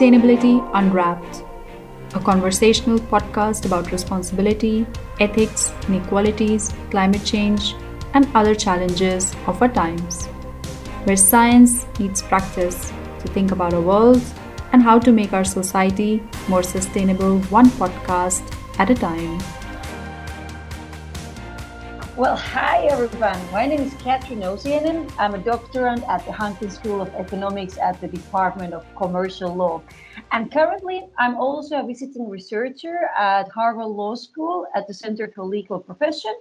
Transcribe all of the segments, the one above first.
Sustainability Unwrapped, a conversational podcast about responsibility, ethics, inequalities, climate change, and other challenges of our times, where science meets practice to think about our world and how to make our society more sustainable one podcast at a time. Well, hi everyone. My name is Katri Nousiainen. I'm a doctorand at the Hanken School of Economics at the Department of Commercial Law. And currently, I'm also a visiting researcher at Harvard Law School at the Center for Legal Profession,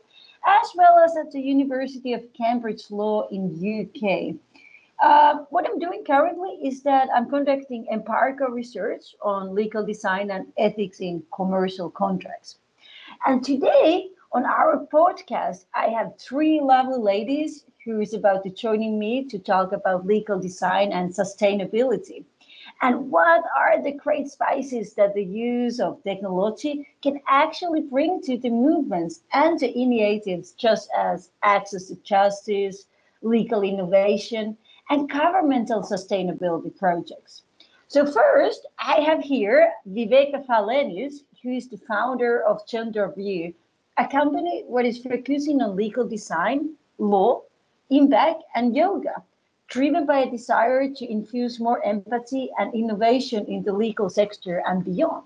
as well as at the University of Cambridge Law in UK. Uh, what I'm doing currently is that I'm conducting empirical research on legal design and ethics in commercial contracts. And today, on our podcast, I have three lovely ladies who is about to joining me to talk about legal design and sustainability. And what are the great spices that the use of technology can actually bring to the movements and the initiatives, just as access to justice, legal innovation, and governmental sustainability projects. So, first, I have here Viveka Falenius, who is the founder of Gender View, a company what is focusing on legal design, law, impact, and yoga, driven by a desire to infuse more empathy and innovation in the legal sector and beyond.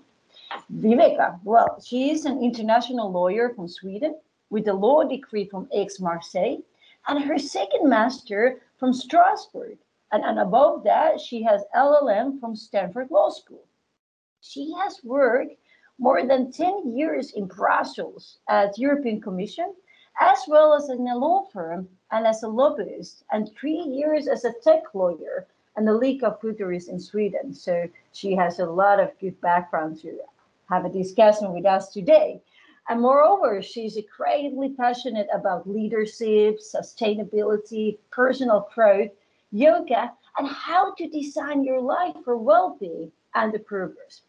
Viveka, well, she is an international lawyer from Sweden with a law degree from Aix-Marseille and her second master from Strasbourg. And, and above that, she has LLM from Stanford Law School. She has worked more than 10 years in Brussels at European Commission, as well as in a law firm and as a lobbyist, and three years as a tech lawyer and the League of Futurists in Sweden. So she has a lot of good background to have a discussion with us today. And moreover, she's incredibly passionate about leadership, sustainability, personal growth, yoga, and how to design your life for well being and the progress.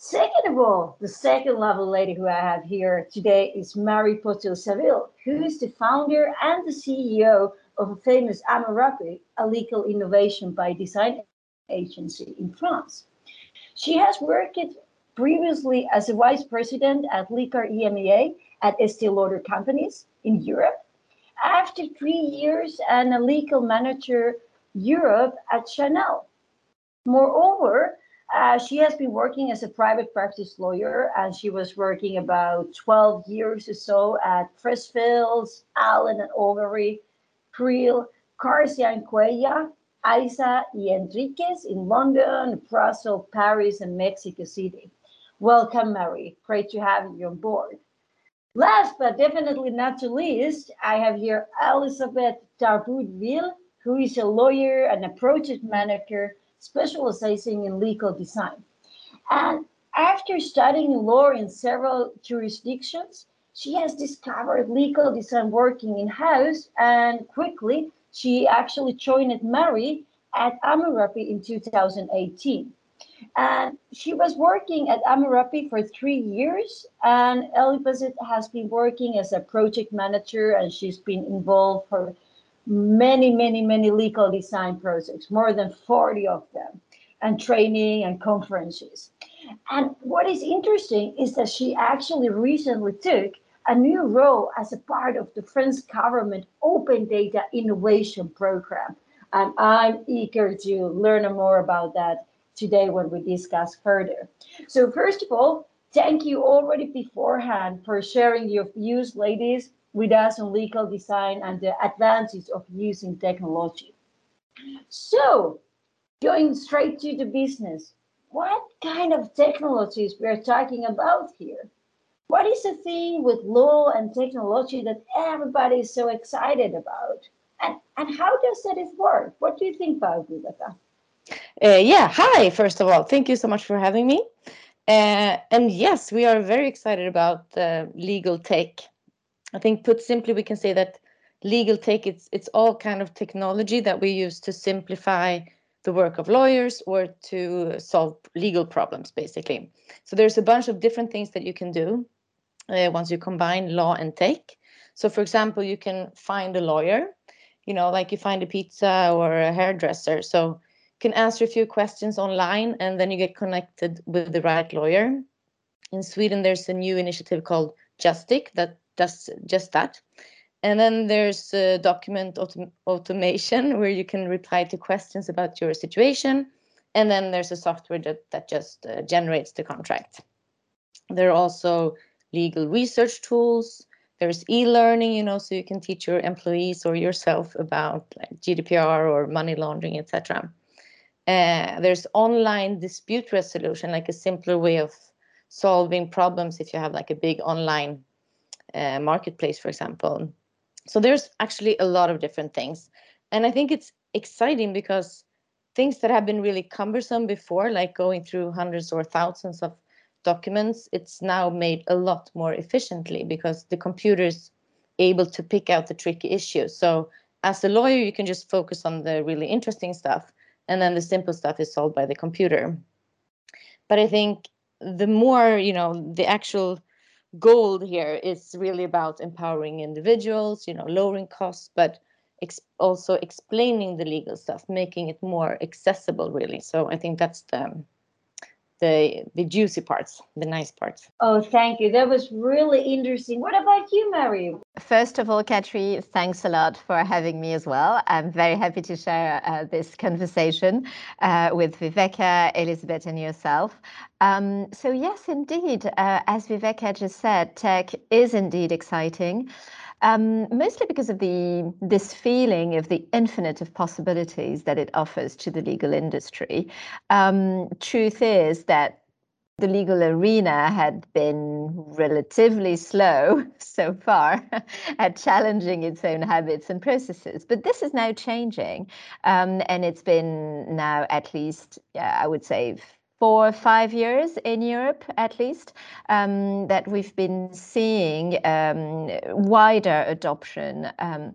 Second of all, the second level lady who I have here today is Marie Potel-Saville, who is the founder and the CEO of a famous Amurabi, a legal innovation by design agency in France. She has worked previously as a vice president at Legal EMEA at Estee Lauder Companies in Europe. After three years and a legal manager Europe at Chanel. Moreover, uh, she has been working as a private practice lawyer, and she was working about 12 years or so at Freshfields, Allen and Overy, Creel, Garcia and Cuellar, Aiza y Enriquez in London, Brussels, Paris, and Mexico City. Welcome, Mary. Great to have you on board. Last but definitely not the least, I have here Elizabeth Darboudville, who is a lawyer and a project manager specializing in legal design. And after studying law in several jurisdictions, she has discovered legal design working in house and quickly she actually joined Mary at Amurabi in 2018. And she was working at Amurabi for three years, and Elizabeth has been working as a project manager, and she's been involved for many, many, many legal design projects, more than 40 of them, and training and conferences. And what is interesting is that she actually recently took a new role as a part of the French government Open Data Innovation Program. And I'm eager to learn more about that today when we discuss further. So, first of all, thank you already beforehand for sharing your views, ladies with us on legal design and the advantages of using technology. So, going straight to the business, what kind of technologies we are talking about here? What is the thing with law and technology that everybody is so excited about? And, and how does that work? What do you think about Viveka? Uh, yeah, hi, first of all. Thank you so much for having me. Uh, and yes, we are very excited about uh, legal tech I think put simply, we can say that legal tech it's it's all kind of technology that we use to simplify the work of lawyers or to solve legal problems basically. So there's a bunch of different things that you can do uh, once you combine law and tech. So for example you can find a lawyer you know like you find a pizza or a hairdresser. So you can answer a few questions online and then you get connected with the right lawyer. In Sweden, there's a new initiative called Justic that does just that. And then there's document autom automation where you can reply to questions about your situation. And then there's a software that, that just uh, generates the contract. There are also legal research tools. There's e-learning, you know, so you can teach your employees or yourself about like GDPR or money laundering, etc. Uh, there's online dispute resolution, like a simpler way of solving problems if you have like a big online uh, marketplace, for example. So there's actually a lot of different things. And I think it's exciting because things that have been really cumbersome before, like going through hundreds or thousands of documents, it's now made a lot more efficiently because the computer is able to pick out the tricky issues. So as a lawyer, you can just focus on the really interesting stuff, and then the simple stuff is solved by the computer. But I think the more, you know, the actual goal here is really about empowering individuals, you know, lowering costs, but ex also explaining the legal stuff, making it more accessible, really. So I think that's the the the juicy parts, the nice parts. Oh, thank you. That was really interesting. What about you, Mary? First of all, Katri, thanks a lot for having me as well. I'm very happy to share uh, this conversation uh, with Viveka, Elizabeth, and yourself. Um, so yes, indeed, uh, as Viveka just said, tech is indeed exciting um, mostly because of the this feeling of the infinite of possibilities that it offers to the legal industry. Um, truth is that the legal arena had been relatively slow so far at challenging its own habits and processes. But this is now changing. Um, and it's been now at least, yeah, I would say, for five years in Europe, at least, um, that we've been seeing um, wider adoption um,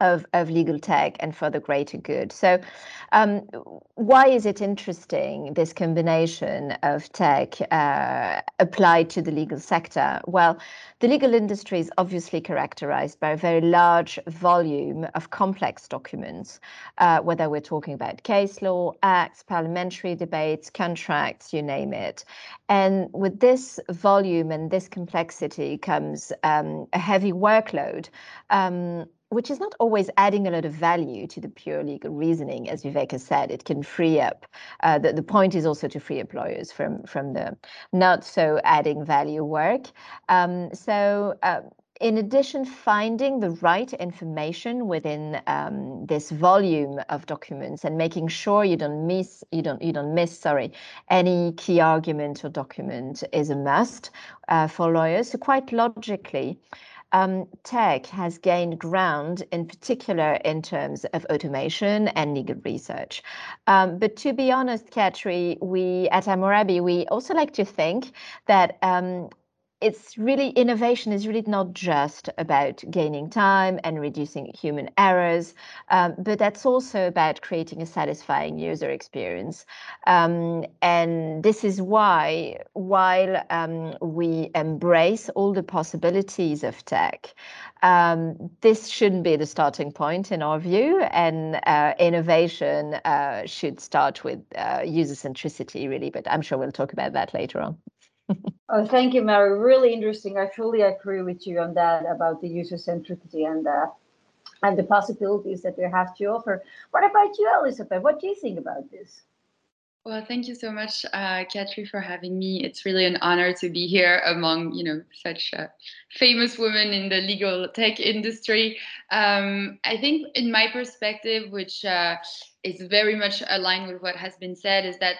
of, of legal tech and for the greater good. So, um, why is it interesting, this combination of tech uh, applied to the legal sector? Well, the legal industry is obviously characterized by a very large volume of complex documents, uh, whether we're talking about case law, acts, parliamentary debates, contracts, you name it. And with this volume and this complexity comes um, a heavy workload. Um, which is not always adding a lot of value to the pure legal reasoning, as Viveka said. It can free up. Uh, the, the point is also to free up lawyers from from the not so adding value work. Um, so. Uh, in addition, finding the right information within um, this volume of documents and making sure you don't miss you don't you don't miss sorry any key argument or document is a must uh, for lawyers. So quite logically, um, tech has gained ground, in particular in terms of automation and legal research. Um, but to be honest, Katri, we at Amurabi, we also like to think that um, it's really innovation is really not just about gaining time and reducing human errors, um, but that's also about creating a satisfying user experience. Um, and this is why, while um, we embrace all the possibilities of tech, um, this shouldn't be the starting point in our view, and uh, innovation uh, should start with uh, user centricity, really. But I'm sure we'll talk about that later on oh, thank you, Mary. Really interesting. I fully agree with you on that about the user centricity and uh, and the possibilities that they have to offer. What about you, Elizabeth? What do you think about this? Well, thank you so much, uh, Katri, for having me. It's really an honor to be here among, you know, such uh, famous women in the legal tech industry. Um, I think, in my perspective, which uh, is very much aligned with what has been said, is that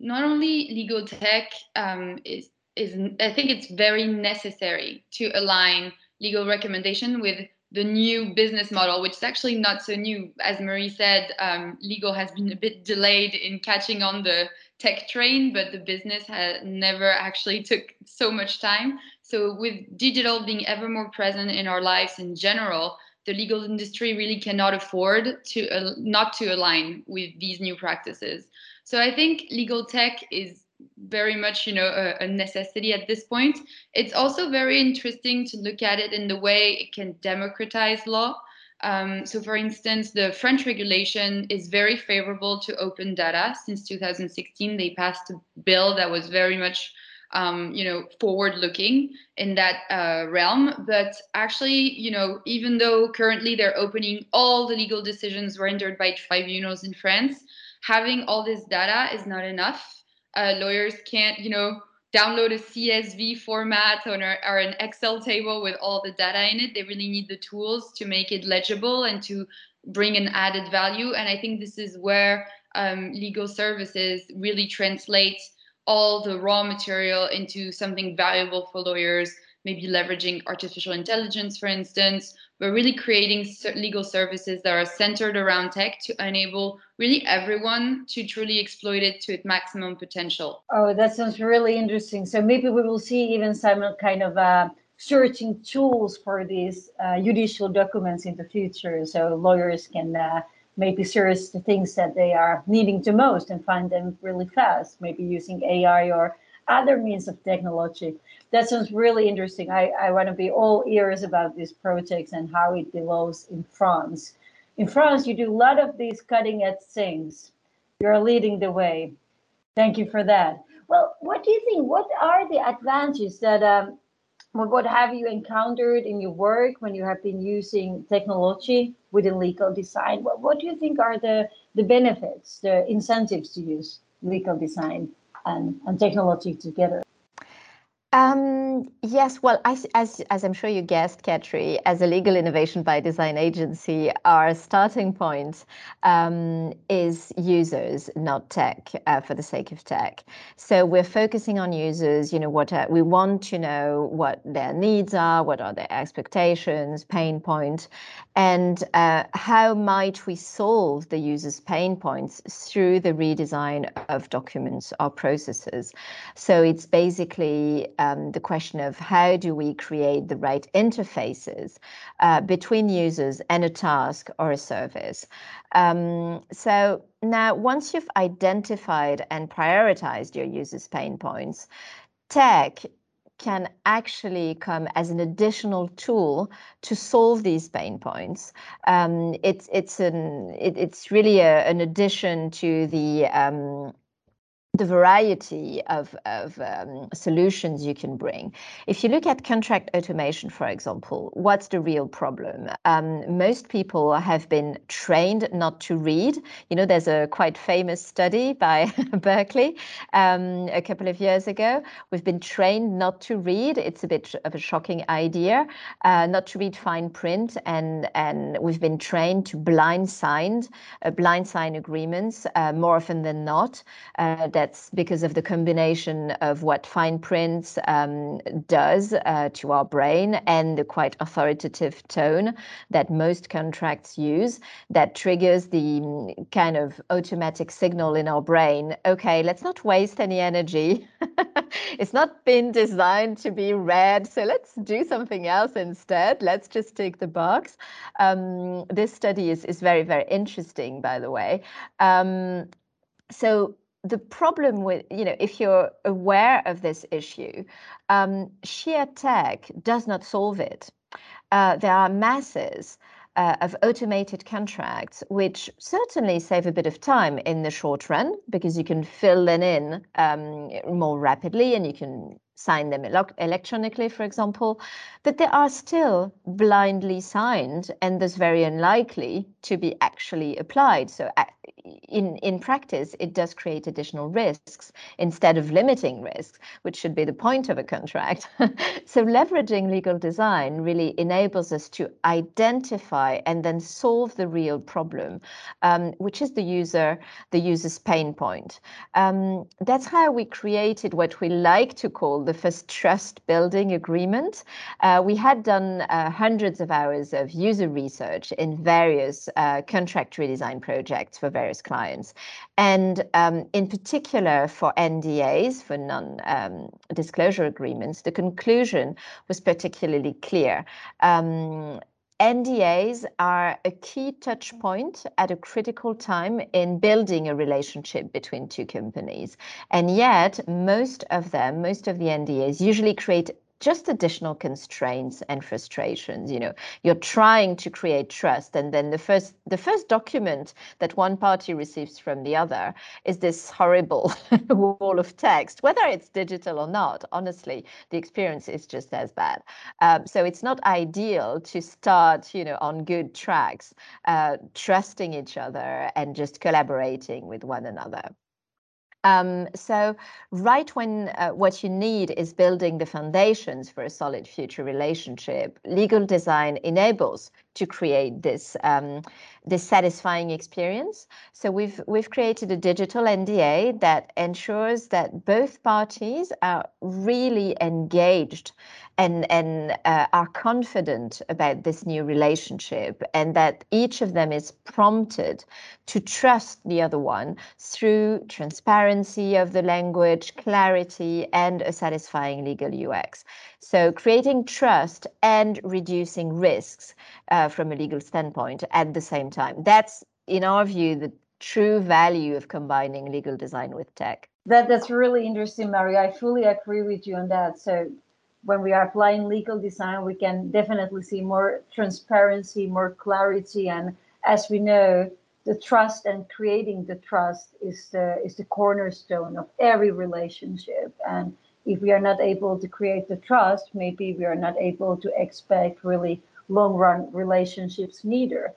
not only legal tech um, is is I think it's very necessary to align legal recommendation with the new business model, which is actually not so new. As Marie said, um, legal has been a bit delayed in catching on the tech train, but the business has never actually took so much time. So with digital being ever more present in our lives in general, the legal industry really cannot afford to uh, not to align with these new practices. So I think legal tech is very much you know a, a, necessity at this point it's also very interesting to look at it in the way it can democratize law Um, so, for instance, the French regulation is very favorable to open data. Since 2016, they passed a bill that was very much um, you know, forward-looking in that uh, realm. But actually, you know, even though currently they're opening all the legal decisions rendered by tribunals in France, having all this data is not enough. Uh, lawyers can't, you know, download a CSV format or, or an Excel table with all the data in it. They really need the tools to make it legible and to bring an added value. And I think this is where um, legal services really translate all the raw material into something valuable for lawyers, maybe leveraging artificial intelligence, for instance. We're really creating legal services that are centered around tech to enable really everyone to truly exploit it to its maximum potential. Oh, that sounds really interesting. So maybe we will see even some kind of uh, searching tools for these uh, judicial documents in the future, so lawyers can. Uh, maybe search the things that they are needing the most and find them really fast, maybe using AI or other means of technology. That sounds really interesting. I, I want to be all ears about these projects and how it develops in France. In France, you do a lot of these cutting edge things. You're leading the way. Thank you for that. Well, what do you think? What are the advantages that um, what have you encountered in your work when you have been using technology within legal design? What, what do you think are the, the benefits, the incentives to use legal design and, and technology together? Um, yes, well, as, as, as I'm sure you guessed, Katri, as a legal innovation by design agency, our starting point um, is users, not tech, uh, for the sake of tech. So we're focusing on users. You know, what uh, we want to know what their needs are, what are their expectations, pain points, and uh, how might we solve the user's pain points through the redesign of documents or processes. So it's basically um, the question of how do we create the right interfaces uh, between users and a task or a service. Um, so now, once you've identified and prioritized your users' pain points, tech can actually come as an additional tool to solve these pain points. Um, it's it's an it, it's really a, an addition to the um, the variety of, of um, solutions you can bring. If you look at contract automation, for example, what's the real problem? Um, most people have been trained not to read. You know, there's a quite famous study by Berkeley um, a couple of years ago. We've been trained not to read. It's a bit of a shocking idea, uh, not to read fine print, and and we've been trained to blind sign, uh, blind sign agreements uh, more often than not. That's because of the combination of what fine print um, does uh, to our brain and the quite authoritative tone that most contracts use that triggers the mm, kind of automatic signal in our brain. Okay, let's not waste any energy. it's not been designed to be read, so let's do something else instead. Let's just tick the box. Um, this study is, is very, very interesting, by the way. Um, so the problem with, you know, if you're aware of this issue, um, sheer tech does not solve it. Uh, there are masses uh, of automated contracts, which certainly save a bit of time in the short run because you can fill them in um, more rapidly and you can sign them electronically, for example, But they are still blindly signed and thus very unlikely to be actually applied. So in, in practice, it does create additional risks instead of limiting risks, which should be the point of a contract. so leveraging legal design really enables us to identify and then solve the real problem, um, which is the user, the user's pain point. Um, that's how we created what we like to call the first trust building agreement. Uh, we had done uh, hundreds of hours of user research in various uh, contract redesign projects for various clients. And um, in particular for NDAs, for non um, disclosure agreements, the conclusion was particularly clear. Um, NDAs are a key touch point at a critical time in building a relationship between two companies. And yet, most of them, most of the NDAs usually create just additional constraints and frustrations you know. You're trying to create trust and then the first the first document that one party receives from the other is this horrible wall of text whether it's digital or not. Honestly the experience is just as bad. Um, so it's not ideal to start you know on good tracks uh, trusting each other and just collaborating with one another um, so, right when uh, what you need is building the foundations for a solid future relationship, legal design enables to create this um, this satisfying experience. So we've we've created a digital NDA that ensures that both parties are really engaged and and uh, are confident about this new relationship, and that each of them is prompted to trust the other one through transparency of the language, clarity, and a satisfying legal UX. So creating trust and reducing risks uh, from a legal standpoint at the same time. That's, in our view, the true value of combining legal design with tech. That that's really interesting, Maria. I fully agree with you on that. So when we are applying legal design, we can definitely see more transparency, more clarity, and as we know, the trust and creating the trust is the is the cornerstone of every relationship. And if we are not able to create the trust, maybe we are not able to expect really long run relationships neither.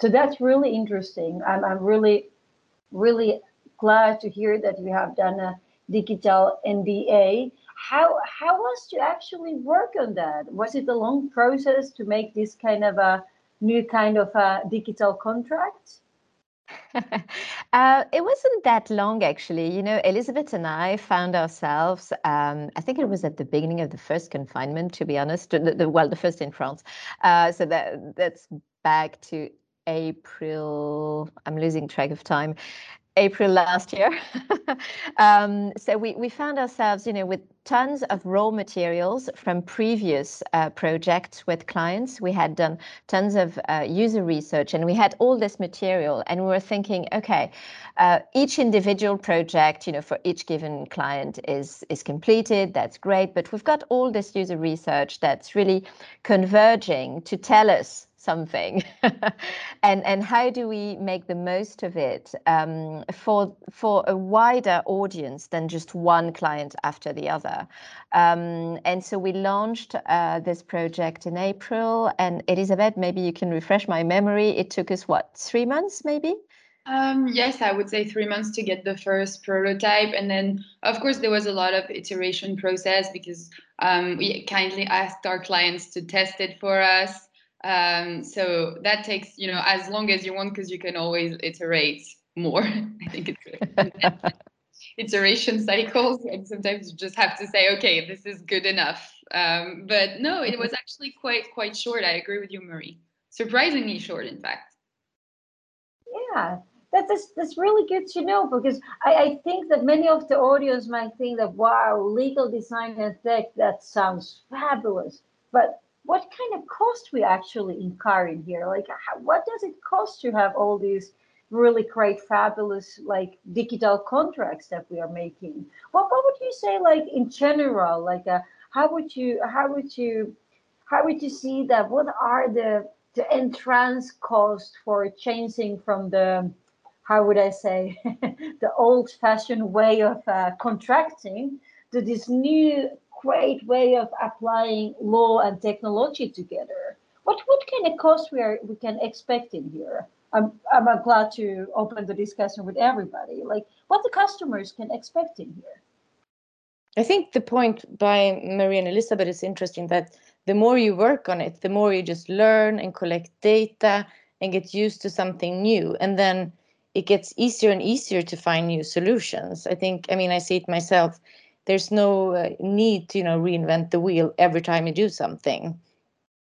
So that's really interesting. I'm, I'm really, really glad to hear that you have done a digital NDA. How how was to actually work on that? Was it a long process to make this kind of a new kind of a digital contract? uh, it wasn't that long, actually. You know, Elizabeth and I found ourselves, um, I think it was at the beginning of the first confinement, to be honest, the, the, well, the first in France. Uh, so that that's back to April. I'm losing track of time. April last year. um, so we, we found ourselves, you know, with tons of raw materials from previous uh, projects with clients. We had done tons of uh, user research and we had all this material and we were thinking, okay, uh, each individual project, you know, for each given client is, is completed. That's great. But we've got all this user research that's really converging to tell us something. And and how do we make the most of it um, for for a wider audience than just one client after the other? Um, and so we launched uh, this project in april and elizabeth maybe you can refresh my memory it took us what three months maybe? Um, yes, I would say three months to get the first prototype, and then of course there was a lot of iteration process because um, we kindly asked our clients to test it for us. Um, so that takes, you know, as long as you want, because you can always iterate more. I think it's iteration cycles, and sometimes you just have to say, okay, this is good enough. Um, but no, it was actually quite quite short. I agree with you, Marie. Surprisingly short, in fact. Yeah, that's that's really good to know because I, I think that many of the audience might think that wow, legal design and tech that sounds fabulous, but what kind of cost we actually incur in here? Like, how, what does it cost to have all these really great, fabulous, like digital contracts that we are making? What what would you say, like in general? Like, uh, how would you how would you how would you see that? What are the the entrance cost for changing from the how would I say the old-fashioned way of uh, contracting to this new great way of applying law and technology together. What what kind of cost we are we can expect in here? I'm I'm glad to open the discussion with everybody. Like what the customers can expect in here. I think the point by Marie and Elizabeth is interesting that the more you work on it, the more you just learn and collect data and get used to something new. And then it gets easier and easier to find new solutions. I think, I mean, I see it myself there's no uh, need to you know reinvent the wheel every time you do something.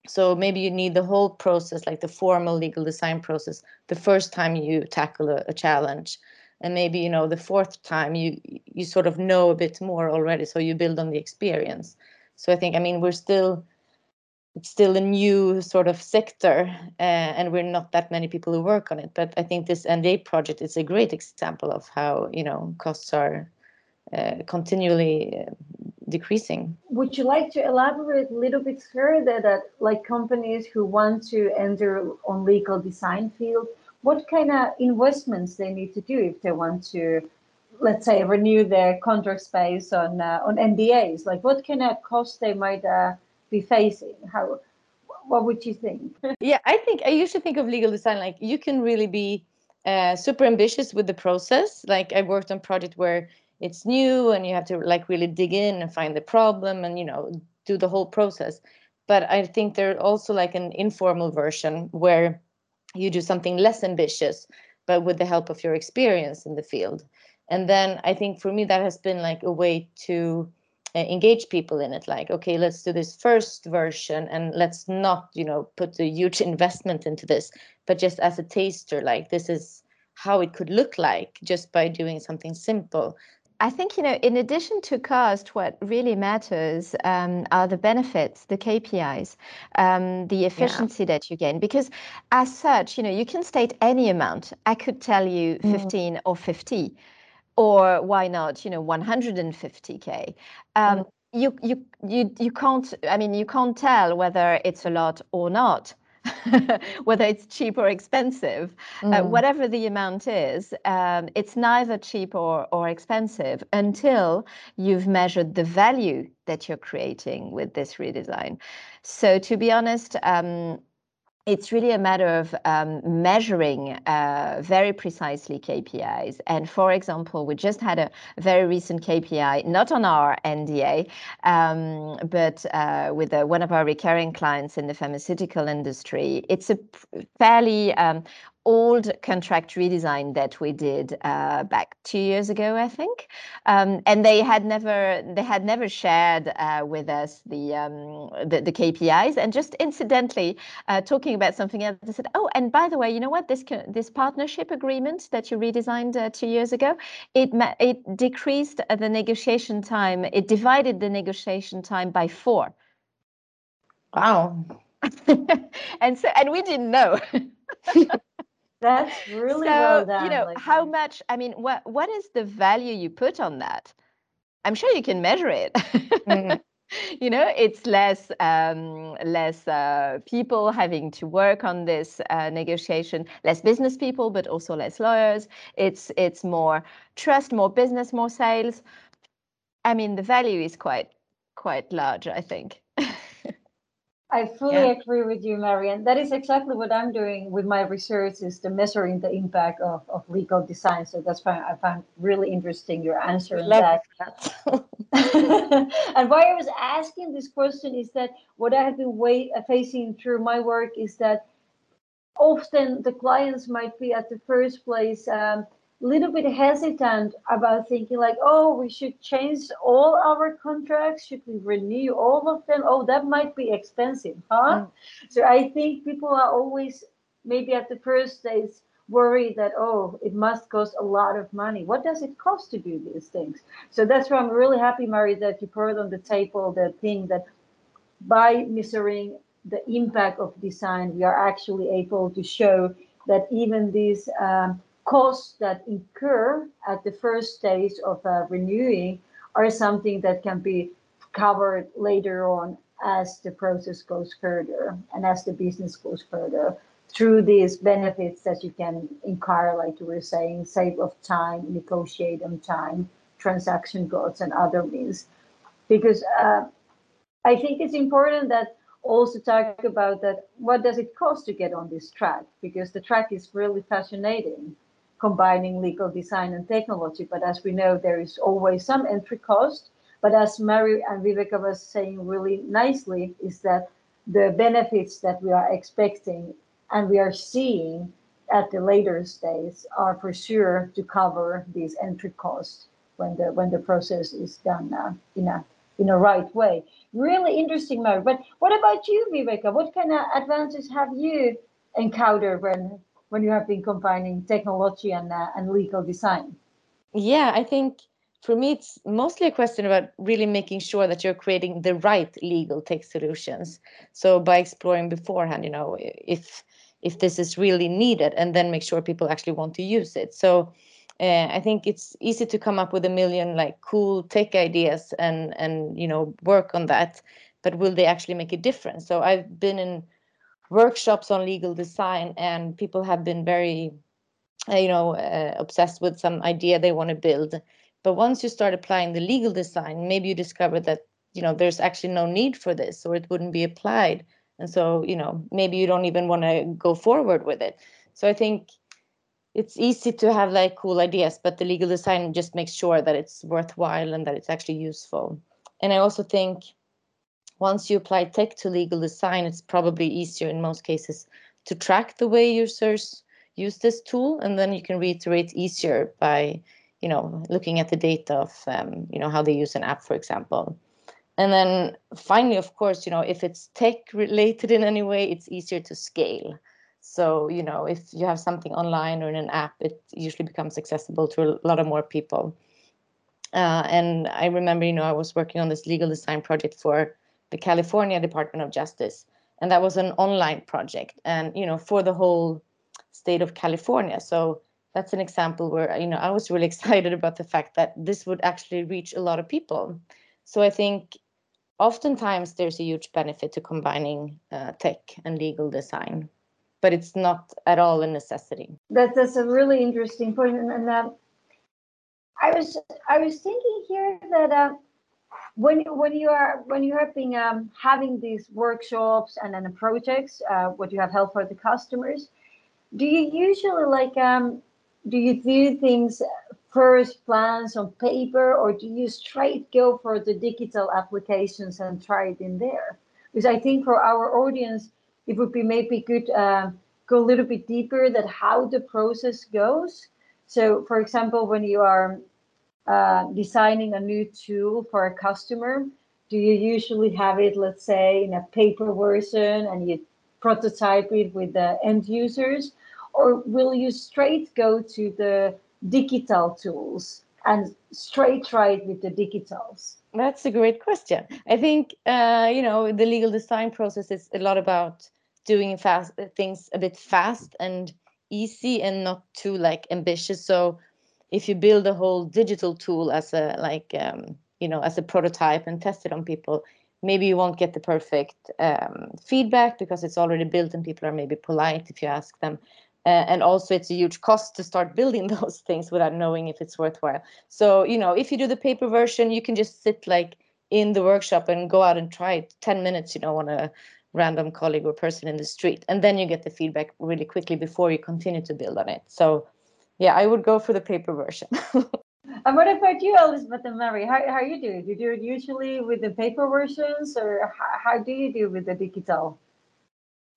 So maybe you need the whole process like the formal legal design process the first time you tackle a, a challenge. And maybe you know the fourth time you you sort of know a bit more already so you build on the experience. So i think i mean we're still it's still a new sort of sector uh, and we're not that many people who work on it. But i think this nda project is a great example of how you know costs are continually uh, decreasing. Would you like to elaborate a little bit further that like companies who want to enter on legal design field, what kind of investments they need to do if they want to, let's say, renew their contract space on uh, on NDAs? Like what kind of costs they might uh, be facing? How what would you think? yeah, I think I usually think of legal design like you can really be uh, super ambitious with the process. Like I worked on project where it's new and you have to like really dig in and find the problem and you know do the whole process. But I think there's also like an informal version where you do something less ambitious, but with the help of your experience in the field. And then I think for me that has been like a way to uh, engage people in it like okay let's do this first version and let's not you know put a huge investment into this but just as a taster like this is how it could look like just by doing something simple I think, you know, in addition to cost, what really matters um, are the benefits, the KPIs, um, the efficiency yeah. that you gain. Because as such, you know, you can state any amount. I could tell you mm. 15 mm. or 50 or why not you know 150k um, mm. you you you you can't i mean you can't tell whether it's a lot or not whether it's cheap or expensive uh, mm. uh, whatever the amount is um, it's neither cheap or, or expensive until you've measured the value that you're creating with this redesign so to be honest um, it's really a matter of um, measuring uh, very precisely KPIs. And for example, we just had a very recent KPI, not on our NDA, um, but uh, with uh, one of our recurring clients in the pharmaceutical industry. It's a fairly um, old contract redesign that we did uh, back two years ago, I think, um, and they had never they had never shared uh, with us the, um, the, the KPIs. And just incidentally, uh, talking about something else, they said, "Oh, and by the way, you know what? This this partnership agreement that you redesigned uh, two years ago, it it decreased the negotiation time. It divided the negotiation time by four. Wow." and so and we didn't know That's really so, well done. You know, like how much, I mean, what what is the value you put on that? I'm sure you can measure it. Mm-hmm. you know, it's less um, less uh, people having to work on this uh, negotiation, less business people, but also less lawyers. It's it's more trust, more business, more sales. I mean, the value is quite quite large, I think. I fully yeah. agree with you, Marianne. That is exactly what I'm doing with my research is the measuring the impact of, of legal design. So that's why I find really interesting your answer on that. that. and why I was asking this question is that what I have been wait, uh, facing through my work is that often the clients might be at the first place um, little bit hesitant about thinking like, oh, we should change all our contracts. Should we renew all of them? Oh, that might be expensive, huh? Mm. So I think people are always maybe at the first stage worried that oh it must cost a lot of money what does it cost to do these things so that's why i'm really happy mary that you put on the table the thing that by measuring the impact of design we are actually able to show that even these um, costs that incur at the first stage of uh, renewing are something that can be covered later on as the process goes further and as the business goes further through these benefits that you can incur, like you were saying, save of time, negotiate on time, transaction costs, and other means. Because uh, I think it's important that also talk about that what does it cost to get on this track because the track is really fascinating combining legal design and technology. But as we know, there is always some entry cost. But as Mary and Viveka was saying really nicely, is that the benefits that we are expecting and we are seeing at the later stage are for sure to cover these entry costs when the when the process is done uh, in a in a right way. Really interesting, Mary. But what about you, Viveka? What kind of advances have you encountered when when you have been combining technology and, uh, and legal design? Yeah, I think for me, it's mostly a question about really making sure that you're creating the right legal tech solutions. So by exploring beforehand, you know, if if this is really needed, and then make sure people actually want to use it. So uh, I think it's easy to come up with a million like cool tech ideas and and you know work on that, but will they actually make a difference? So I've been in workshops on legal design, and people have been very, uh, you know, uh, obsessed with some idea they want to build. But once you start applying the legal design, maybe you discover that you know there's actually no need for this, or it wouldn't be applied, and so you know maybe you don't even want to go forward with it. So I think it's easy to have like cool ideas, but the legal design just makes sure that it's worthwhile and that it's actually useful. And I also think once you apply tech to legal design, it's probably easier in most cases to track the way users use this tool, and then you can reiterate easier by, you know, looking at the data of, um, you know, how they use an app, for example. And then finally, of course, you know, if it's tech related in any way, it's easier to scale. So, you know, if you have something online or in an app, it usually becomes accessible to a lot of more people. Uh, and I remember, you know, I was working on this legal design project for the California Department of Justice, and that was an online project, and you know, for the whole state of California. So that's an example where you know I was really excited about the fact that this would actually reach a lot of people. So I think oftentimes there's a huge benefit to combining uh, tech and legal design but it's not at all a necessity. That, that's a really interesting point, and, uh, I was I was thinking here that uh, when when you are when you have been um, having these workshops and then the projects, uh, what you have held for the customers, do you usually like um, do you do things first plans on paper or do you straight go for the digital applications and try it in there? Because I think for our audience it would be maybe good uh, go a little bit deeper that how the process goes. So, for example, when you are uh, designing a new tool for a customer, do you usually have it, let's say, in a paper version and you prototype it with the end users? Or will you straight go to the digital tools and straight try it with the digitals? That's a great question. I think uh, you know the legal design process is a lot about doing fast things a bit fast and easy and not too like ambitious. So if you build a whole digital tool as a like um, you know as a prototype and test it on people, maybe you won't get the perfect um, feedback because it's already built and people are maybe polite if you ask them. Uh, and also it's a huge cost to start building those things without knowing if it's worthwhile. So you know if you do the paper version you can just sit like in the workshop and go out and try it. 10 minutes you know on a random colleague or person in the street and then you get the feedback really quickly before you continue to build on it. So yeah i would go for the paper version. And what about you elizabeth and mary how, how you do it you do it usually with the paper versions or how, how do you do with the digital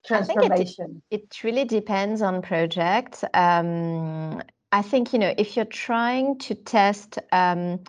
transformation it, it, really depends on project um, i think you know if you're trying to test um,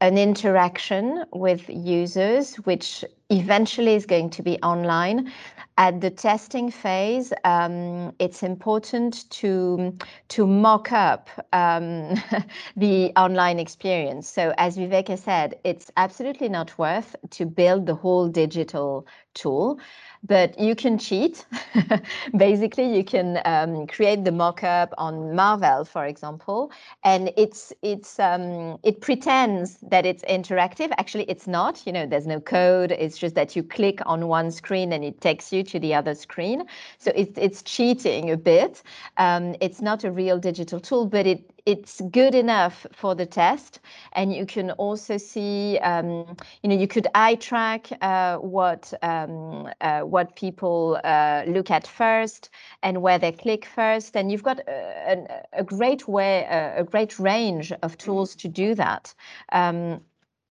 an interaction with users, which eventually is going to be online. At the testing phase, um, it's important to to mock up um, the online experience. So, as Viveka said, it's absolutely not worth to build the whole digital tool but you can cheat. Basically, you can um, create the mockup on Marvel, for example, and it's it's um, it pretends that it's interactive. Actually, it's not. You know, there's no code. It's just that you click on one screen and it takes you to the other screen. So it's it's cheating a bit. Um, it's not a real digital tool, but it it's good enough for the test. And you can also see um, you know you could eye track uh, what um, uh, what people uh, look at first and where they click first. And you've got a, a, a great way a, a, great range of tools to do that. Um,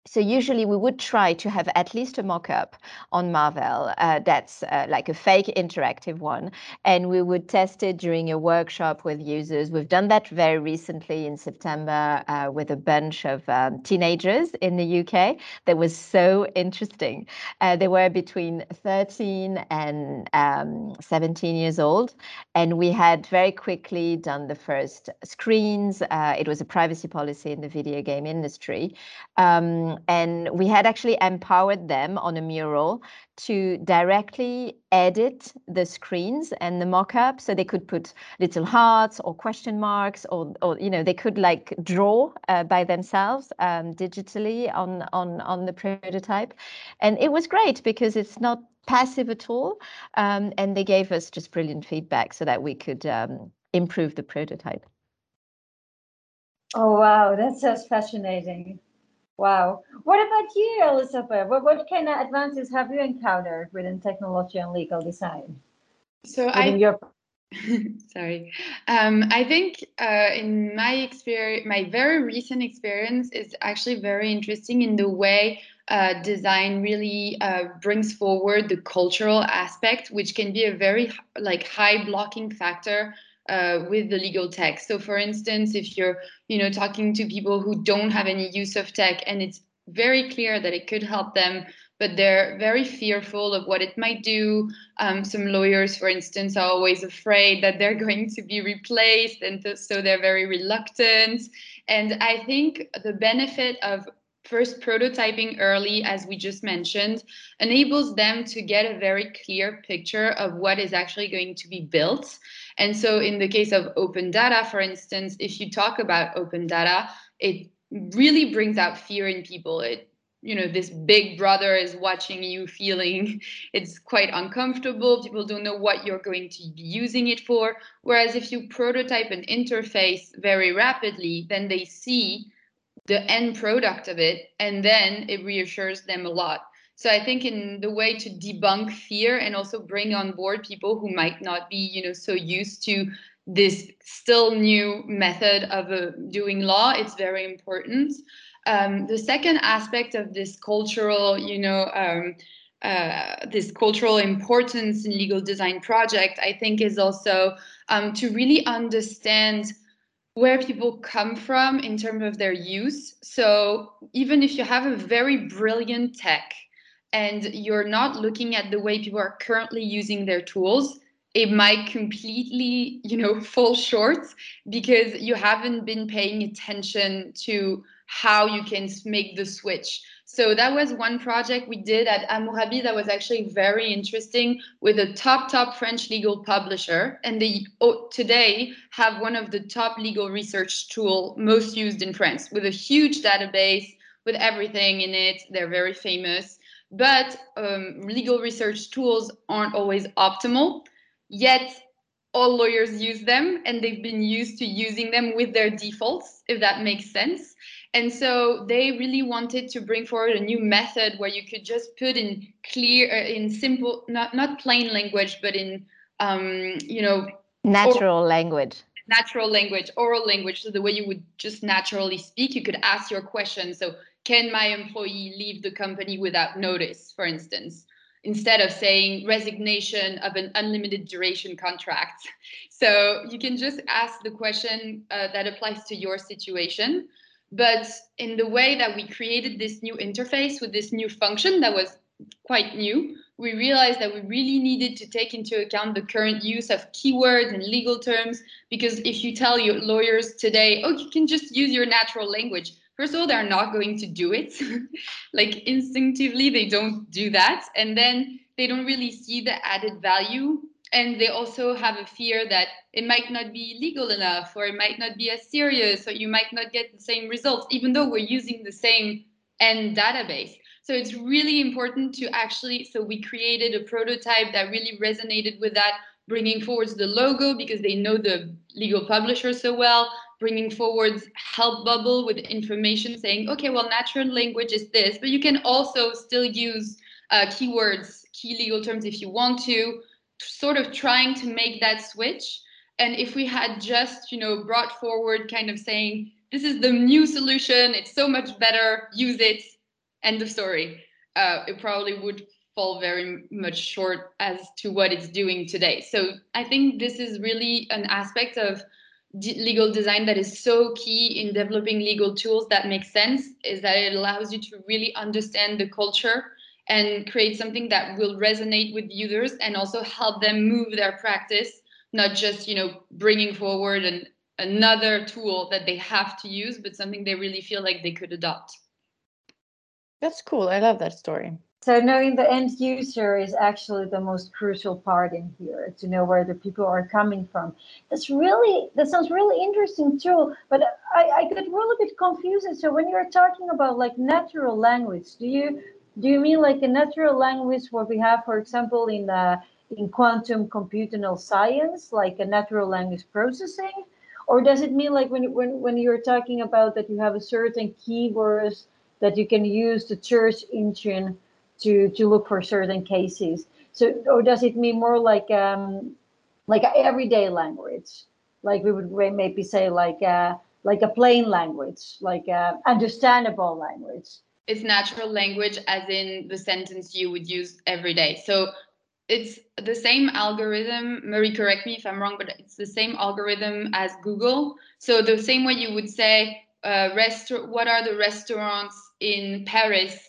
so usually we would try to have at least a mock-up on Marvel uh, that's uh, like a fake interactive one, and we would test it during a workshop with users. We've done that very recently in September uh, with a bunch of um, teenagers in the UK. That was so interesting. Uh, they were between 13 and um, 17 years old, and we had very quickly done the first screens. Uh, it was a privacy policy in the video game industry. Um, And we had actually empowered them on a mural to directly edit the screens and the mock-up. So they could put little hearts or question marks or, or you know they could like draw uh, by themselves um, digitally on, on on the prototype. And it was great because it's not passive at all um, and they gave us just brilliant feedback so that we could um, improve the prototype. Oh wow. That's just fascinating Wow. What about you, Elizabeth? What, what kind of advances have you encountered within technology and legal design? So I your sorry. Um, I think uh, in my experience, my very recent experience is actually very interesting in the way uh, design really uh, brings forward the cultural aspect, which can be a very like high blocking factor uh, with the legal tech. So, for instance, if you're, you know, talking to people who don't have any use of tech, and it's very clear that it could help them, but they're very fearful of what it might do. Um, some lawyers, for instance, are always afraid that they're going to be replaced, and so they're very reluctant. And I think the benefit of first prototyping early, as we just mentioned, enables them to get a very clear picture of what is actually going to be built. And so, in the case of open data, for instance, if you talk about open data, it really brings out fear in people. It you know this big brother is watching you feeling it's quite uncomfortable. People don't know what you're going to be using it for. Whereas if you prototype an interface very rapidly then they see the end product of it and then it reassures them a lot so i think in the way to debunk fear and also bring on board people who might not be you know so used to this still new method of uh, doing law it's very important um, the second aspect of this cultural you know um, uh, this cultural importance in legal design project i think is also um, to really understand where people come from in terms of their use. So even if you have a very brilliant tech and you're not looking at the way people are currently using their tools, it might completely, you know, fall short because you haven't been paying attention to how you can make the switch. So that was one project we did at Amurabi that was actually very interesting with a top, top French legal publisher. And they today have one of the top legal research tool most used in France with a huge database with everything in it. They're very famous. But um, legal research tools aren't always optimal. Yet all lawyers use them and they've been used to using them with their defaults, if that makes sense. And so they really wanted to bring forward a new method where you could just put in clear, uh, in simple, not not plain language, but in um, you know natural language. Natural language, oral language, so the way you would just naturally speak, you could ask your question. So, can my employee leave the company without notice, for instance? instead of saying resignation of an unlimited duration contract. So you can just ask the question uh, that applies to your situation. But in the way that we created this new interface with this new function that was quite new, we realized that we really needed to take into account the current use of keywords and legal terms. Because if you tell your lawyers today, oh, you can just use your natural language, first of all, they're not going to do it. like instinctively, they don't do that. And then they don't really see the added value and they also have a fear that it might not be legal enough or it might not be as serious or you might not get the same results even though we're using the same end database so it's really important to actually so we created a prototype that really resonated with that bringing forward the logo because they know the legal publisher so well bringing forward help bubble with information saying okay well natural language is this but you can also still use uh, keywords key legal terms if you want to sort of trying to make that switch. And if we had just you know brought forward kind of saying this is the new solution it's so much better use it end of story. Uh, it probably would fall very much short as to what it's doing today. So i think this is really an aspect of legal design that is so key in developing legal tools that make sense is that it allows you to really understand the culture and create something that will resonate with users and also help them move their practice not just you know bringing forward an, another tool that they have to use but something they really feel like they could adopt That's cool. I love that story. So knowing the end user is actually the most crucial part in here to know where the people are coming from. That's really that sounds really interesting too. But I, I get really bit confused. So when you're talking about like natural language, do you do you mean like a natural language what we have, for example, in uh, in quantum computational science, like a natural language processing? Or does it mean like when when when you're talking about that you have a certain keywords that you can use the search engine to to look for certain cases. So, or does it mean more like um, like everyday language, like we would maybe say like a like a plain language, like a understandable language? It's natural language, as in the sentence you would use every day. So it's the same algorithm. Marie, correct me if I'm wrong, but it's the same algorithm as Google. So the same way you would say, uh, rest- what are the restaurants in Paris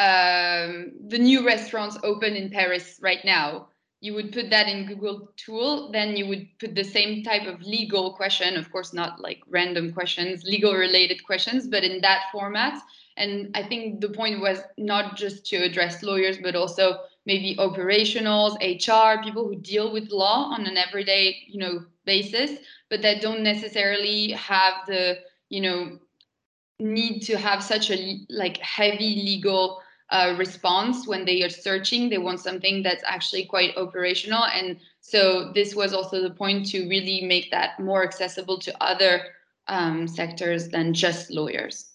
um, the new restaurants open in Paris right now. You would put that in Google tool, then you would put the same type of legal question, of course, not like random questions, legal related questions, but in that format. And I think the point was not just to address lawyers, but also maybe operationals, HR, people who deal with law on an everyday, you know, basis, but that don't necessarily have the, you know, need to have such a like heavy legal uh, response when they are searching. They want something that's actually quite operational. And so this was also the point to really make that more accessible to other um, sectors than just lawyers.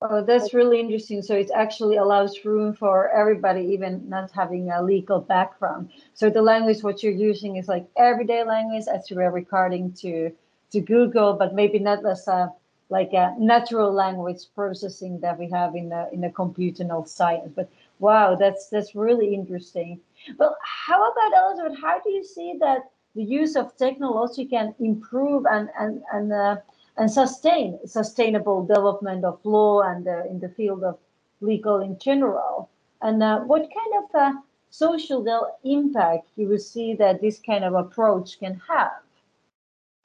Oh, that's really interesting. So it actually allows room for everybody, even not having a legal background. So the language what you're using is like everyday language as you were recording to to Google, but maybe not as a like a natural language processing that we have in the in the computational science. But wow, that's that's really interesting. Well, how about Elizabeth? How do you see that the use of technology can improve and and and uh, and sustain sustainable development of law and uh, in the field of legal in general? And uh, what kind of uh, social impact you would see that this kind of approach can have?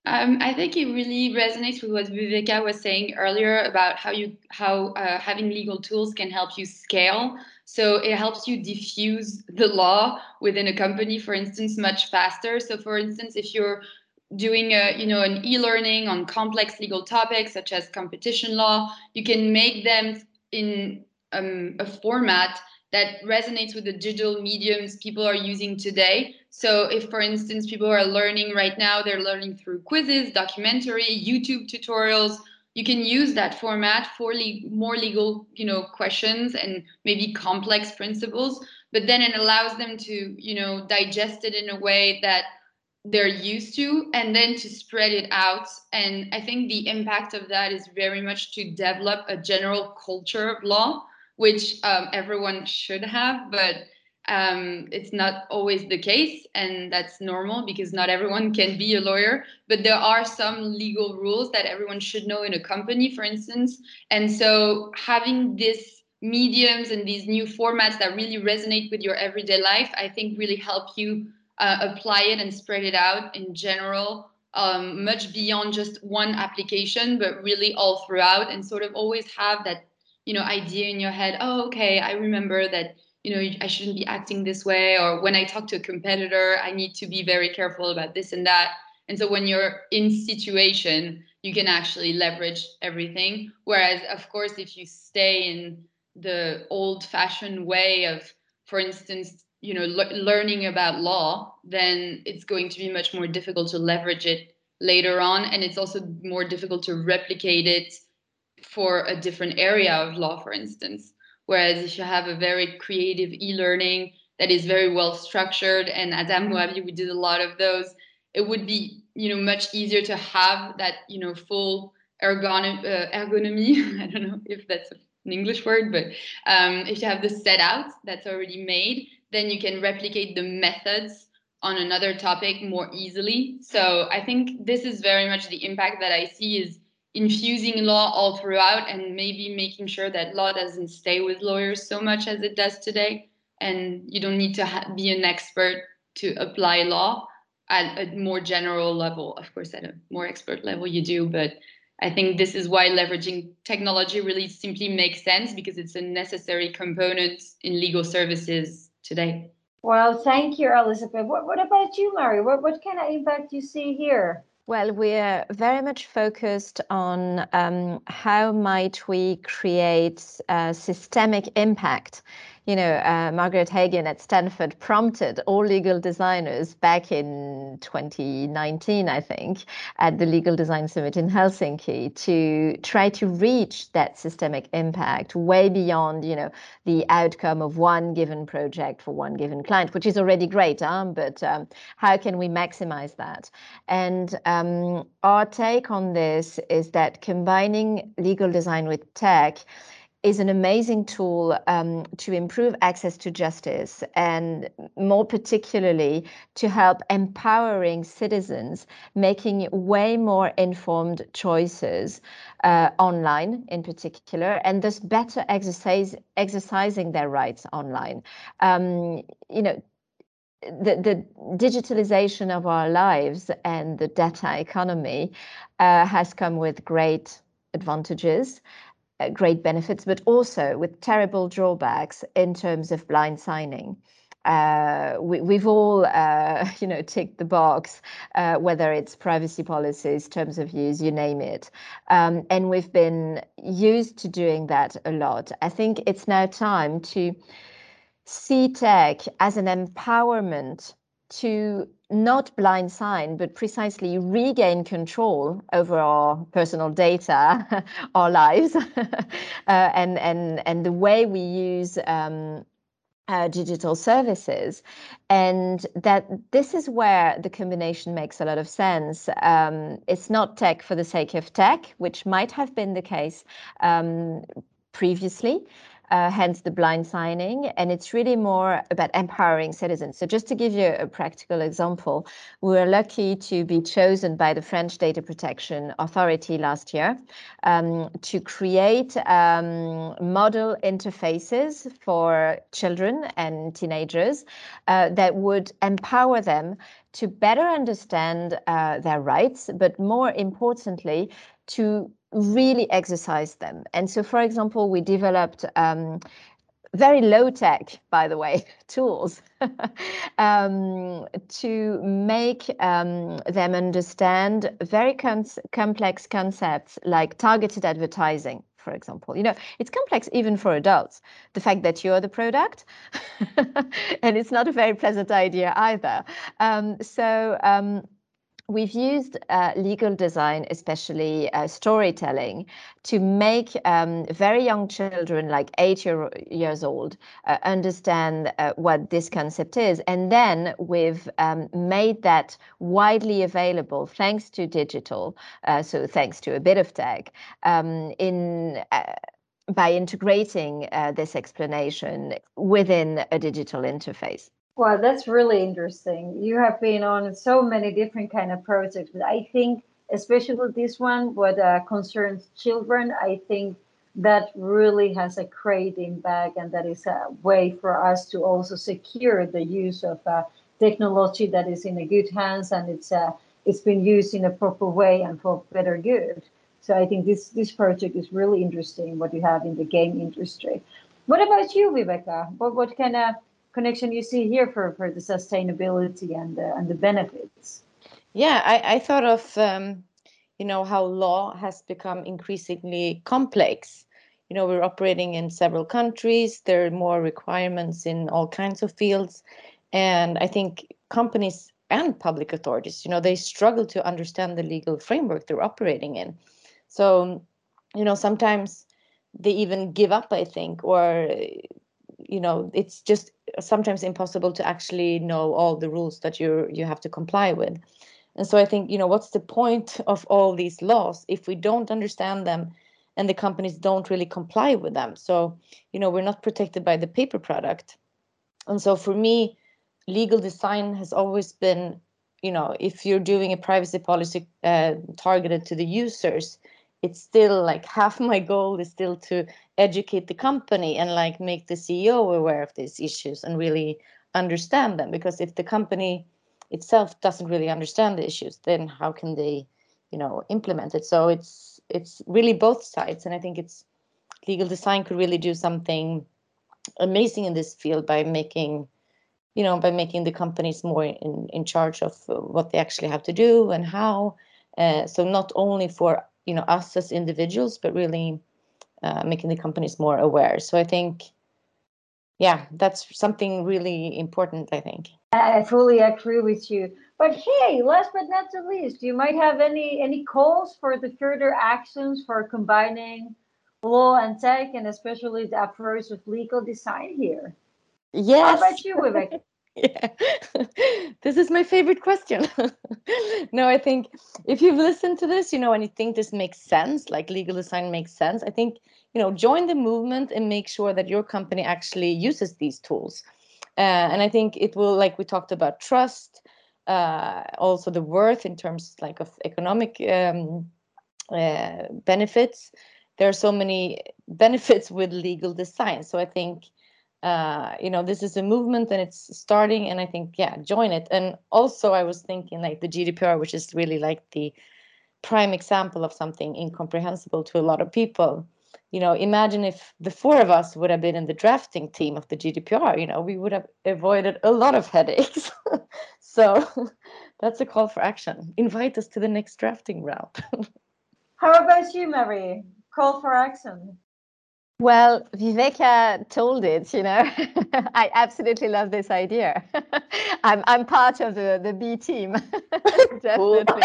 Um, I think it really resonates with what Viveka was saying earlier about how you how uh, having legal tools can help you scale. So it helps you diffuse the law within a company, for instance, much faster. So, for instance, if you're doing a you know an e-learning on complex legal topics such as competition law, you can make them in um, a format that resonates with the digital mediums people are using today. So, if for instance, people are learning right now, they're learning through quizzes, documentary, YouTube tutorials. You can use that format for le- more legal, you know, questions and maybe complex principles. But then it allows them to, you know, digest it in a way that they're used to, and then to spread it out. And I think the impact of that is very much to develop a general culture of law which um, everyone should have, but um, it's not always the case, and that's normal because not everyone can be a lawyer. But there are some legal rules that everyone should know in a company, for instance. And so having these mediums and these new formats that really resonate with your everyday life, I think really help you uh, apply it and spread it out in general um, much beyond just one application, but really all throughout, and sort of always have that you know idea in your head oh okay i remember that you know i shouldn't be acting this way or when i talk to a competitor i need to be very careful about this and that. And so when you're in situation you can actually leverage everything. Whereas of course if you stay in the old fashioned way of for instance you know le- learning about law then it's going to be much more difficult to leverage it later on. And it's also more difficult to replicate it for a different area of law, for instance. Whereas if you have a very creative e-learning that is very well structured, and at Amurabi we did a lot of those, it would be you know much easier to have that you know full ergonom- uh, ergonomy. I don't know if that's an English word, but um, if you have the set out that's already made, then you can replicate the methods on another topic more easily. So I think this is very much the impact that I see is infusing law all throughout and maybe making sure that law doesn't stay with lawyers so much as it does today and you don't need to ha- be an expert to apply law at a more general level of course at a more expert level you do but I think this is why leveraging technology really simply makes sense because it's a necessary component in legal services today. Well, thank you, Elizabeth. What, what about you, Marie What, what kind of impact do you see here? Well, we're very much focused on um, how might we create systemic impact you know, uh, Margaret Hagan at Stanford prompted all legal designers back in 2019, I think, at the Legal Design Summit in Helsinki to try to reach that systemic impact way beyond, you know, the outcome of one given project for one given client, which is already great, huh? but um, how can we maximize that? And um, our take on this is that combining legal design with tech is an amazing tool um, to improve access to justice and more particularly to help empowering citizens making way more informed choices uh, online in particular and thus better exercise exercising their rights online. Um, you know the, the digitalization of our lives and the data economy uh, has come with great advantages great benefits, but also with terrible drawbacks in terms of blind signing. Uh, we, have all, uh, you know, ticked the box, uh, whether it's privacy policies, terms of use, you name it. Um, and we've been used to doing that a lot. I think it's now time to see tech as an empowerment to not blind sign, but precisely regain control over our personal data, our lives, uh, and and and the way we use um, uh, digital services, and that this is where the combination makes a lot of sense. Um, it's not tech for the sake of tech, which might have been the case um, previously uh, hence the blind signing. And it's really more about empowering citizens. So, just to give you a practical example, we were lucky to be chosen by the French Data Protection Authority last year um, to create um, model interfaces for children and teenagers uh, that would empower them to better understand uh, their rights, but more importantly, to really exercise them. And so, for example, we developed um, very low tech, by the way, tools um, to make um, them understand very com- complex concepts like targeted advertising. For example, you know, it's complex even for adults. The fact that you're the product, and it's not a very pleasant idea either. Um, so, um, we've used uh, legal design, especially uh, storytelling, to make um, very young children, like eight year, years old, uh, understand uh, what this concept is. And then we've um, made that widely available thanks to digital, uh, so thanks to a bit of tech, um, in uh, by integrating this explanation within a digital interface. Wow, that's really interesting. You have been on so many different kind of projects, but I think especially this one, what uh, concerns children, I think that really has a great impact, and that is a way for us to also secure the use of uh, technology that is in a good hands and it's uh, it's been used in a proper way and for better good. So I think this this project is really interesting. What you have in the game industry. What about you, Viveka? What what kind of connection you see here for, for the sustainability and the, and the benefits? Yeah, I, I thought of um, you know how law has become increasingly complex. You know, we're operating in several countries. There are more requirements in all kinds of fields, and I think companies and public authorities, you know, they struggle to understand the legal framework they're operating in. So, you know, sometimes they even give up. I think, or you know it's just sometimes impossible to actually know all the rules that you you have to comply with. And so i think you know what's the point of all these laws if we don't understand them and the companies don't really comply with them? So you know we're not protected by the paper product. And so for me legal design has always been you know if you're doing a privacy policy uh, targeted to the users it's still like half my goal is still to educate the company and like make the CEO aware of these issues and really understand them. Because if the company itself doesn't really understand the issues then how can they you know implement it? So it's it's really both sides, and I think it's legal design could really do something amazing in this field by making you know by making the companies more in in charge of what they actually have to do and how. Uh, so not only for you know us as individuals but really uh, making the companies more aware. So i think yeah that's something really important i think. I fully agree with you. But hey last but not the least you might have any any calls for the further actions for combining law and tech and especially the approach of legal design here? Yes. how about you vivek yeah. This is my favorite question. No i think if you've listened to this you know and you think this makes sense like legal design makes sense i think you know join the movement and make sure that your company actually uses these tools. Uh, and i think it will like we talked about trust uh, also the worth in terms like of economic um, uh, benefits. There are so many benefits with legal design. So i think uh, you know this is a movement and it's starting and i think yeah join it. And also i was thinking like the gdpr which is really like the prime example of something incomprehensible to a lot of people. You know imagine if the four of us would have been in the drafting team of the gdpr you know we would have avoided a lot of headaches. So that's a call for action. Invite us to the next drafting round. How about you Marie call for action well, Viveka told it, you know. I absolutely love this idea. I'm I'm part of the, the B team. Definitely.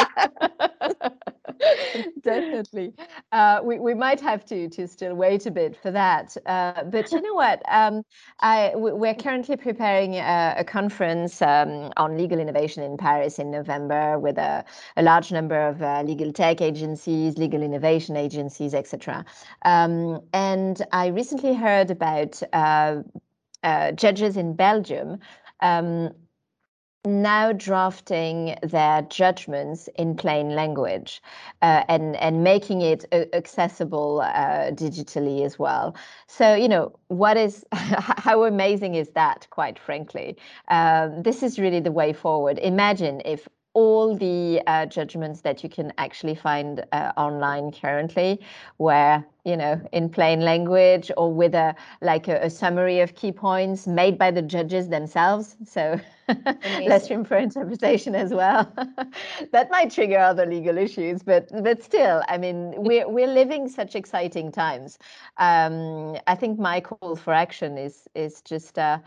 Definitely. Uh, we, we might have to to still wait a bit for that. Uh, but you know what? Um, I, we're currently preparing a, a conference um, on legal innovation in Paris in November with a, a large number of uh, legal tech agencies, legal innovation agencies, etc. Um, and I recently heard about uh, uh, judges in Belgium um, now drafting their judgments in plain language uh, and and making it accessible uh, digitally as well. So you know what is how amazing is that? Quite frankly, um, this is really the way forward. Imagine if all the uh, judgments that you can actually find uh, online currently where you know in plain language or with a like a, a summary of key points made by the judges themselves. So less room for interpretation as well. That might trigger other legal issues but but still i mean we're we're living such exciting times. Um, i think my call for action is is just uh,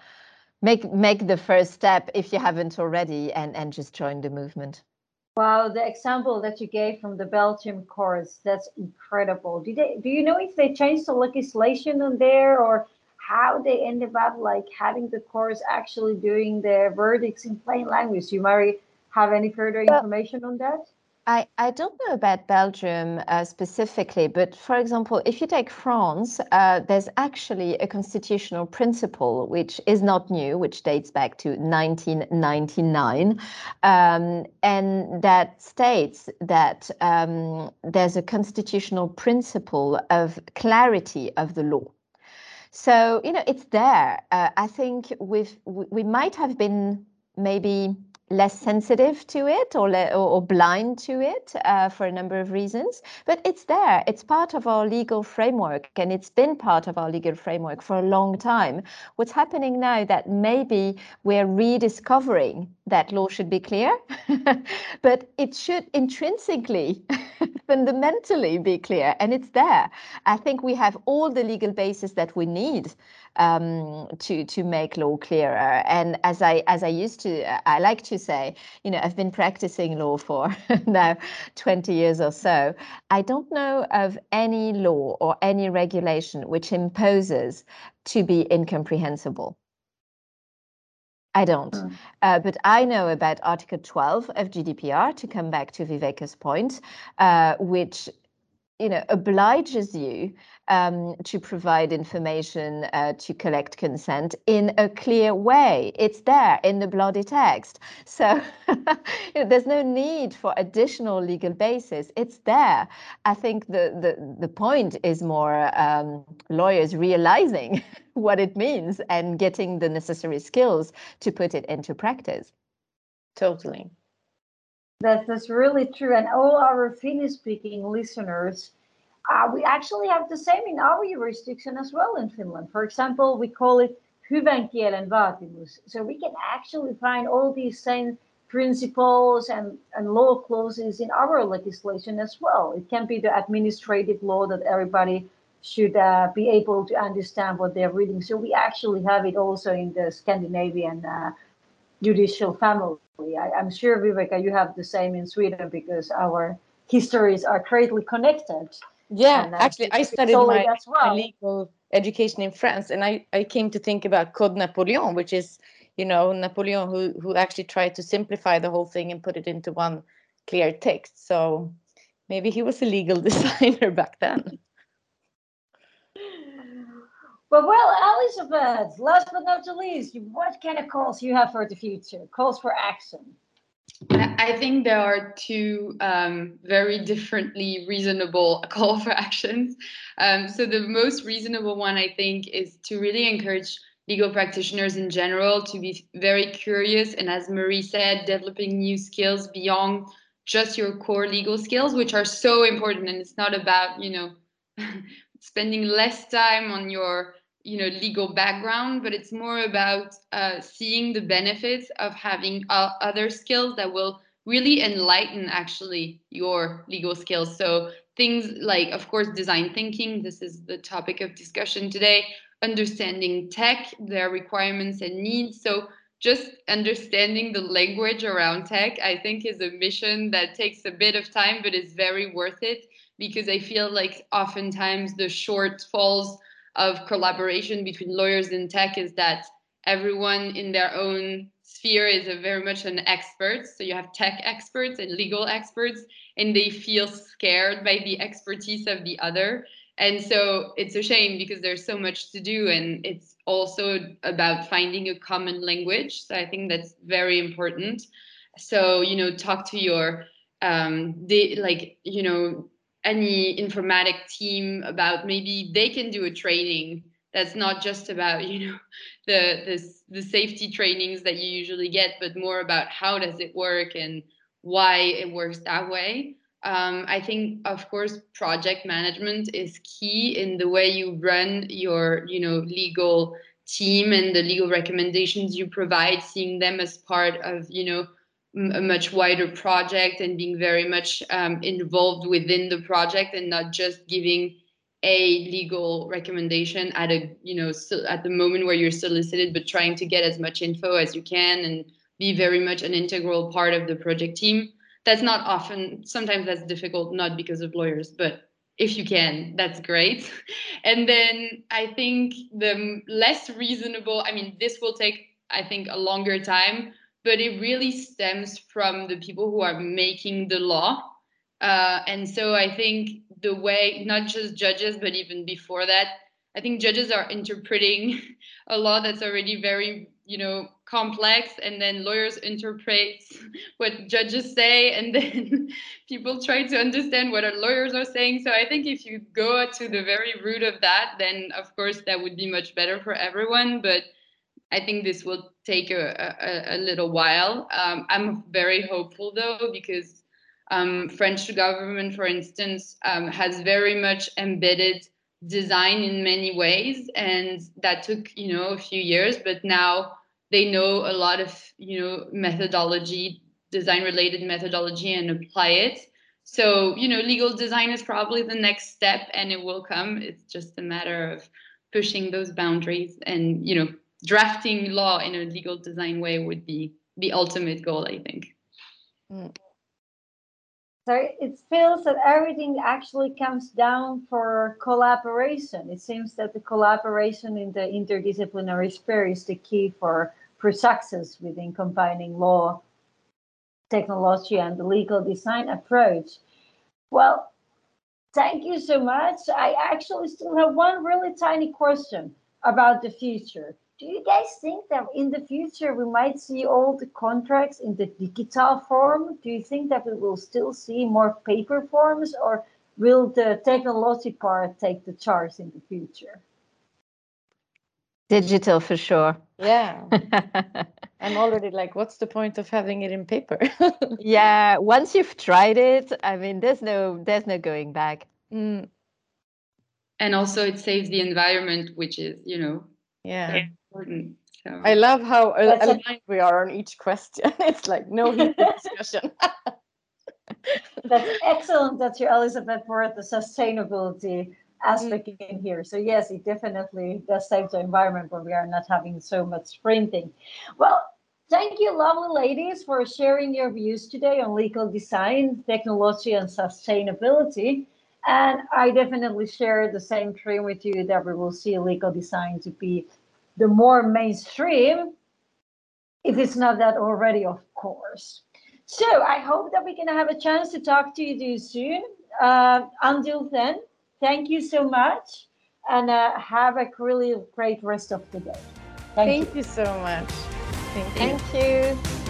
make make the first step if you haven't already and and just join the movement. Wow the example that you gave from the belgium courts that's incredible. Do they do you know if they changed the legislation on there or how they ended up like having the courts actually doing their verdicts in plain language? You Marie have any further information on that I, I don't know about Belgium uh, specifically, but for example, if you take France, uh, there's actually a constitutional principle which is not new, which dates back to 1999, um, and that states that um, there's a constitutional principle of clarity of the law. So you know it's there. Uh, I think we've we might have been maybe less sensitive to it or, le- or blind to it uh, for a number of reasons. But it's there. It's part of our legal framework, and it's been part of our legal framework for a long time. What's happening now that maybe we're rediscovering that law should be clear, but it should intrinsically, fundamentally be clear, and it's there. I think we have all the legal basis that we need um, to to make law clearer. And as I as I used to, I like to say, you know, I've been practicing law for now 20 years or so. I don't know of any law or any regulation which imposes to be incomprehensible. I don't. Mm. Uh, but I know about Article 12 of GDPR, to come back to Viveka's point, uh, which you know obliges you um, to provide information uh, to collect consent in a clear way. It's there in the bloody text. So you know, there's no need for additional legal basis. It's there. I think the the, the point is more um, lawyers realizing what it means and getting the necessary skills to put it into practice. Totally. That's, that's really true. And all our Finnish speaking listeners, Uh, we actually have the same in our jurisdiction as well in Finland. For example, we call it hyvän kielen vaatimus. So we can actually find all these same principles and, and law clauses in our legislation as well. It can be the administrative law that everybody should uh, be able to understand what they're reading. So we actually have it also in the Scandinavian uh, judicial family. I, am sure, Viveka, you have the same in Sweden because our histories are greatly connected. Yeah, and, uh, actually, I studied my, well. my, legal education in France, and I, I came to think about Code Napoleon, which is, you know, Napoleon who, who actually tried to simplify the whole thing and put it into one clear text. So maybe he was a legal designer back then. Well, well, Elizabeth, last but not least, what kind of calls you have for the future? Calls for action. I think there are two um, very differently reasonable call for actions. Um, so the most reasonable one, I think, is to really encourage legal practitioners in general to be very curious and, as Marie said, developing new skills beyond just your core legal skills, which are so important. And it's not about, you know, spending less time on your you know legal background but it's more about uh, seeing the benefits of having uh, other skills that will really enlighten actually your legal skills. So things like of course design thinking this is the topic of discussion today understanding tech their requirements and needs. So just understanding the language around tech i think is a mission that takes a bit of time but is very worth it because i feel like oftentimes the shortfalls of collaboration between lawyers and tech is that everyone in their own sphere is very much an expert. So you have tech experts and legal experts, and they feel scared by the expertise of the other. And so it's a shame because there's so much to do, and it's also about finding a common language. So I think that's very important. So you know, talk to your um, they like you know any informatic team about maybe they can do a training that's not just about you know the the, the safety trainings that you usually get but more about how does it work and why it works that way. Um, i think of course project management is key in the way you run your you know legal team and the legal recommendations you provide seeing them as part of you know a much wider project and being very much um, involved within the project and not just giving a legal recommendation at a you know at the moment where you're solicited but trying to get as much info as you can and be very much an integral part of the project team. That's not often sometimes that's difficult not because of lawyers but if you can that's great. And then i think the less reasonable i mean this will take i think a longer time but it really stems from the people who are making the law. Uh, and so I think the way, not just judges, but even before that, I think judges are interpreting a law that's already very, you know, complex, and then lawyers interpret what judges say, and then people try to understand what our lawyers are saying. So I think if you go to the very root of that, then of course that would be much better for everyone. But I think this will take a, a, a little while. Um, I'm very hopeful though, because um, French government, for instance, um, has very much embedded design in many ways, and that took you know a few years, but now they know a lot of you know methodology, design related methodology, and apply it. So you know, legal design is probably the next step, and it will come. It's just a matter of pushing those boundaries and you know drafting law in a legal design way would be the ultimate goal, I think. Mm. So it feels that everything actually comes down for collaboration. It seems that the collaboration in the interdisciplinary sphere is the key for, for success within combining law, technology, and the legal design approach. Well, thank you so much. I actually still have one really tiny question about the future do you guys think that in the future we might see all the contracts in the digital form? Do you think that we will still see more paper forms or will the technology part take the charge in the future? Digital for sure. Yeah. I'm already like, what's the point of having it in paper? yeah, once you've tried it, I mean, there's no there's no going back. Mm. and also it saves the environment, which is you know yeah important. So. I love how aligned we are on each question. It's like no heated discussion. That's excellent that you, Elizabeth, brought the sustainability aspect mm. in here. So yes, it definitely does save the environment where we are not having so much sprinting. Well, thank you, lovely ladies, for sharing your views today on legal design, technology, and sustainability. And I definitely share the same dream with you that we will see legal design to be the more mainstream, if it's not that already, of course. So I hope that we can have a chance to talk to you soon. Uh, until then, thank you so much and uh, have a really great rest of the day. Thank, thank you. you. so much. Thank you. Thank you.